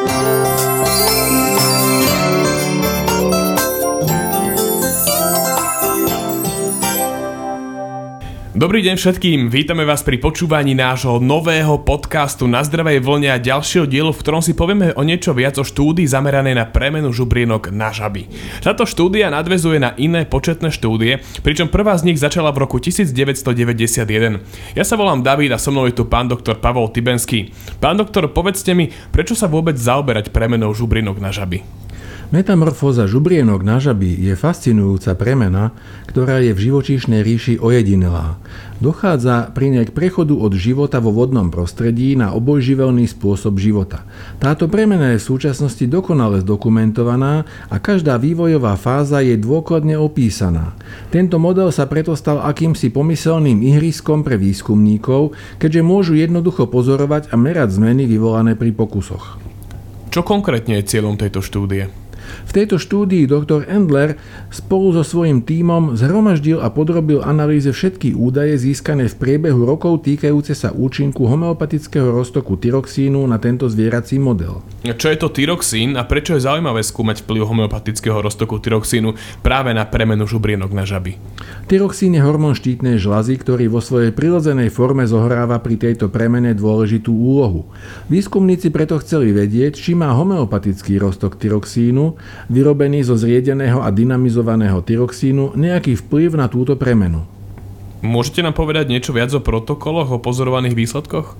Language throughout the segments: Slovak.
Música Dobrý deň všetkým, vítame vás pri počúvaní nášho nového podcastu Na zdravej vlne a ďalšieho dielu, v ktorom si povieme o niečo viac o štúdii zameranej na premenu žubrienok na žaby. Táto štúdia nadvezuje na iné početné štúdie, pričom prvá z nich začala v roku 1991. Ja sa volám David a so mnou je tu pán doktor Pavol Tibenský. Pán doktor, povedzte mi, prečo sa vôbec zaoberať premenou žubrienok na žaby? Metamorfóza žubrienok na žaby je fascinujúca premena, ktorá je v živočíšnej ríši ojedinelá. Dochádza pri nej k prechodu od života vo vodnom prostredí na obojživelný spôsob života. Táto premena je v súčasnosti dokonale zdokumentovaná a každá vývojová fáza je dôkladne opísaná. Tento model sa preto stal akýmsi pomyselným ihriskom pre výskumníkov, keďže môžu jednoducho pozorovať a merať zmeny vyvolané pri pokusoch. Čo konkrétne je cieľom tejto štúdie? V tejto štúdii doktor Endler spolu so svojím tímom zhromaždil a podrobil analýze všetky údaje získané v priebehu rokov týkajúce sa účinku homeopatického roztoku tyroxínu na tento zvierací model. Čo je to tyroxín a prečo je zaujímavé skúmať vplyv homeopatického roztoku tyroxínu práve na premenu žubrienok na žaby? Tyroxín je hormón štítnej žlazy, ktorý vo svojej prirodzenej forme zohráva pri tejto premene dôležitú úlohu. Výskumníci preto chceli vedieť, či má homeopatický roztok tyroxínu vyrobený zo zriedeného a dynamizovaného tyroxínu, nejaký vplyv na túto premenu. Môžete nám povedať niečo viac o protokoloch, o pozorovaných výsledkoch?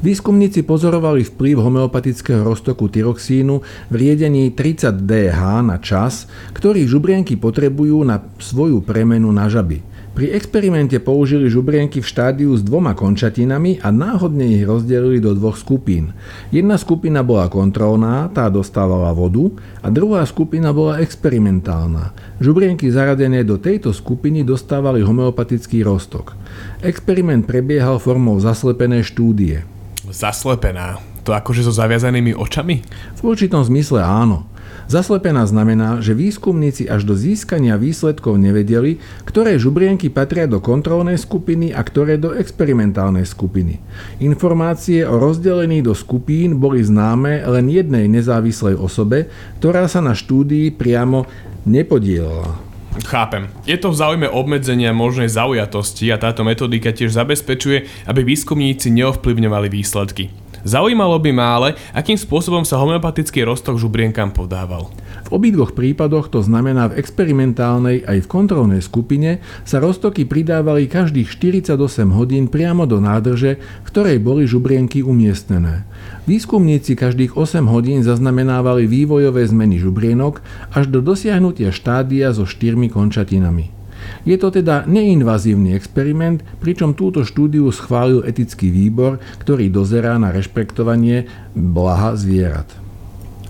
Výskumníci pozorovali vplyv homeopatického roztoku tyroxínu v riedení 30 DH na čas, ktorý žubrienky potrebujú na svoju premenu na žaby. Pri experimente použili žubrienky v štádiu s dvoma končatinami a náhodne ich rozdelili do dvoch skupín. Jedna skupina bola kontrolná, tá dostávala vodu, a druhá skupina bola experimentálna. Žubrienky zaradené do tejto skupiny dostávali homeopatický roztok. Experiment prebiehal formou zaslepené štúdie. Zaslepená? To akože so zaviazanými očami? V určitom zmysle áno. Zaslepená znamená, že výskumníci až do získania výsledkov nevedeli, ktoré žubrienky patria do kontrolnej skupiny a ktoré do experimentálnej skupiny. Informácie o rozdelení do skupín boli známe len jednej nezávislej osobe, ktorá sa na štúdii priamo nepodielala. Chápem. Je to v záujme obmedzenia možnej zaujatosti a táto metodika tiež zabezpečuje, aby výskumníci neovplyvňovali výsledky. Zaujímalo by ma ale, akým spôsobom sa homeopatický roztok žubrienkam podával. V obidvoch prípadoch, to znamená v experimentálnej aj v kontrolnej skupine, sa roztoky pridávali každých 48 hodín priamo do nádrže, v ktorej boli žubrienky umiestnené. Výskumníci každých 8 hodín zaznamenávali vývojové zmeny žubrienok až do dosiahnutia štádia so štyrmi končatinami. Je to teda neinvazívny experiment, pričom túto štúdiu schválil etický výbor, ktorý dozerá na rešpektovanie blaha zvierat.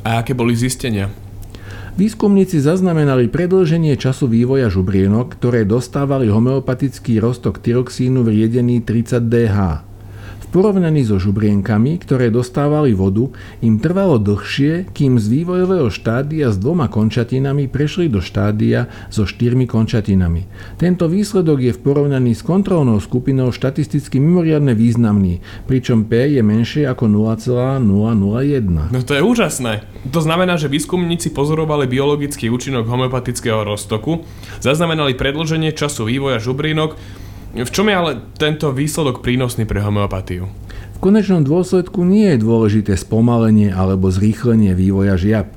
A aké boli zistenia? Výskumníci zaznamenali predlženie času vývoja žubrienok, ktoré dostávali homeopatický roztok tyroxínu v riedení 30 DH porovnaní so žubrienkami, ktoré dostávali vodu, im trvalo dlhšie, kým z vývojového štádia s dvoma končatinami prešli do štádia so štyrmi končatinami. Tento výsledok je v porovnaní s kontrolnou skupinou štatisticky mimoriadne významný, pričom P je menšie ako 0,001. No to je úžasné. To znamená, že výskumníci pozorovali biologický účinok homeopatického roztoku, zaznamenali predloženie času vývoja žubrienok, v čom je ale tento výsledok prínosný pre homeopatiu? V konečnom dôsledku nie je dôležité spomalenie alebo zrýchlenie vývoja žiab.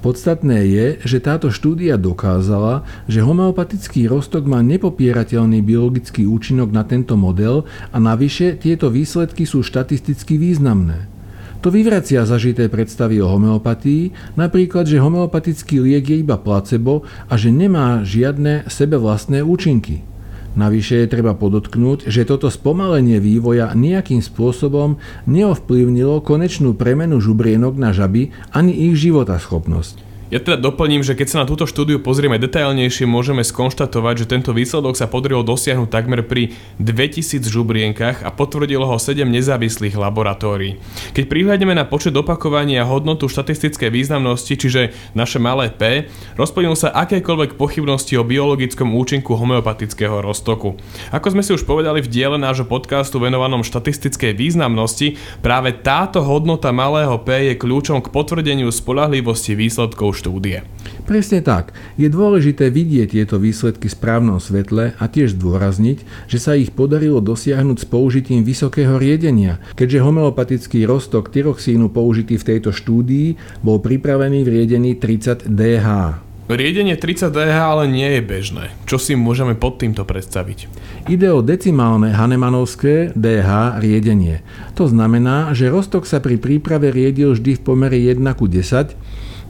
Podstatné je, že táto štúdia dokázala, že homeopatický roztok má nepopierateľný biologický účinok na tento model a navyše tieto výsledky sú štatisticky významné. To vyvracia zažité predstavy o homeopatii, napríklad, že homeopatický liek je iba placebo a že nemá žiadne sebevlastné účinky. Navyše je treba podotknúť, že toto spomalenie vývoja nejakým spôsobom neovplyvnilo konečnú premenu žubrienok na žaby ani ich životaschopnosť. Ja teda doplním, že keď sa na túto štúdiu pozrieme detailnejšie, môžeme skonštatovať, že tento výsledok sa podarilo dosiahnuť takmer pri 2000 žubrienkach a potvrdilo ho 7 nezávislých laboratórií. Keď prihľadneme na počet opakovaní a hodnotu štatistickej významnosti, čiže naše malé P, rozplnil sa akékoľvek pochybnosti o biologickom účinku homeopatického roztoku. Ako sme si už povedali v diele nášho podcastu venovanom štatistickej významnosti, práve táto hodnota malého P je kľúčom k potvrdeniu spolahlivosti výsledkov štúdie. Presne tak. Je dôležité vidieť tieto výsledky v správnom svetle a tiež zdôrazniť, že sa ich podarilo dosiahnuť s použitím vysokého riedenia, keďže homeopatický roztok tyroxínu použitý v tejto štúdii bol pripravený v riedení 30 DH. Riedenie 30 DH ale nie je bežné. Čo si môžeme pod týmto predstaviť? Ide o decimálne Hanemanovské DH riedenie. To znamená, že roztok sa pri príprave riedil vždy v pomere 1 ku 10,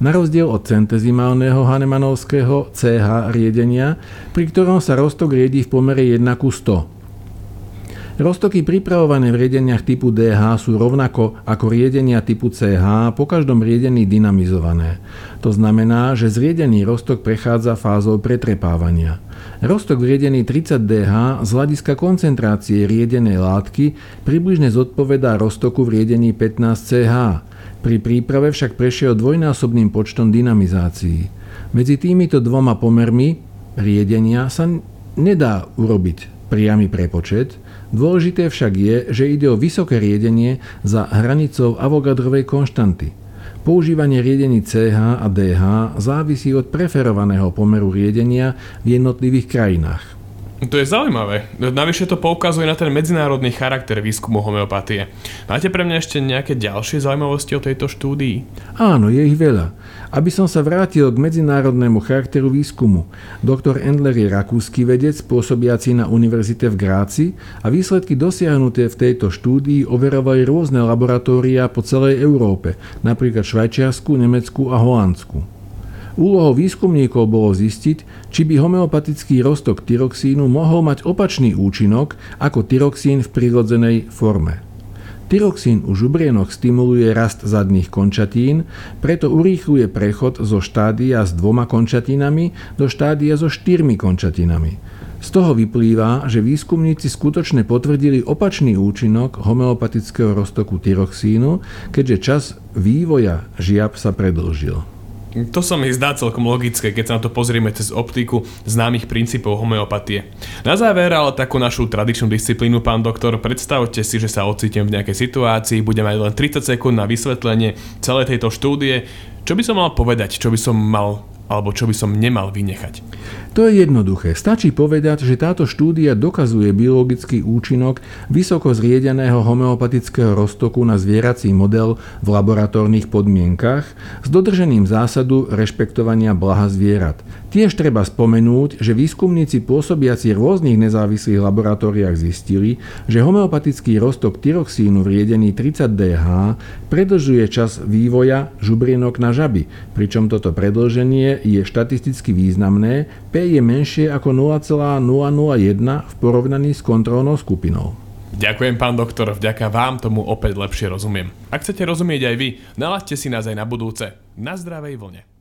na rozdiel od centezimálneho Hanemanovského CH riedenia, pri ktorom sa roztok riedi v pomere 1 ku 100. Roztoky pripravované v riedeniach typu DH sú rovnako ako riedenia typu CH po každom riedení dynamizované. To znamená, že zriedený roztok prechádza fázou pretrepávania. Roztok v riedení 30 DH z hľadiska koncentrácie riedenej látky približne zodpovedá roztoku v riedení 15 CH. Pri príprave však prešiel dvojnásobným počtom dynamizácií. Medzi týmito dvoma pomermi riedenia sa nedá urobiť priamy prepočet, dôležité však je, že ide o vysoké riedenie za hranicou Avogadrovej konštanty. Používanie riedení CH a DH závisí od preferovaného pomeru riedenia v jednotlivých krajinách. To je zaujímavé. Navyše to poukazuje na ten medzinárodný charakter výskumu homeopatie. Máte pre mňa ešte nejaké ďalšie zaujímavosti o tejto štúdii? Áno, je ich veľa. Aby som sa vrátil k medzinárodnému charakteru výskumu. Doktor Endler je rakúsky vedec, pôsobiaci na univerzite v Gráci a výsledky dosiahnuté v tejto štúdii overovali rôzne laboratória po celej Európe, napríklad Švajčiarsku, Nemecku a Holandsku. Úlohou výskumníkov bolo zistiť, či by homeopatický roztok tyroxínu mohol mať opačný účinok ako tyroxín v prirodzenej forme. Tyroxín u žubrienoch stimuluje rast zadných končatín, preto urýchluje prechod zo štádia s dvoma končatínami do štádia so štyrmi končatinami. Z toho vyplýva, že výskumníci skutočne potvrdili opačný účinok homeopatického roztoku tyroxínu, keďže čas vývoja žiab sa predlžil. To sa mi zdá celkom logické, keď sa na to pozrieme cez optiku známych princípov homeopatie. Na záver ale takú našu tradičnú disciplínu, pán doktor, predstavte si, že sa ocitiem v nejakej situácii, budem mať len 30 sekúnd na vysvetlenie celej tejto štúdie. Čo by som mal povedať, čo by som mal alebo čo by som nemal vynechať? To je jednoduché. Stačí povedať, že táto štúdia dokazuje biologický účinok vysoko zriedeného homeopatického roztoku na zvierací model v laboratórnych podmienkach s dodržením zásadu rešpektovania blaha zvierat. Tiež treba spomenúť, že výskumníci pôsobiaci v rôznych nezávislých laboratóriách zistili, že homeopatický roztok tyroxínu v riedení 30DH predlžuje čas vývoja žubrienok na žaby, pričom toto predlženie je štatisticky významné, P je menšie ako 0,001 v porovnaní s kontrolnou skupinou. Ďakujem, pán doktor, vďaka vám tomu opäť lepšie rozumiem. Ak chcete rozumieť aj vy, nalaďte si nás aj na budúce. Na zdravej vlne.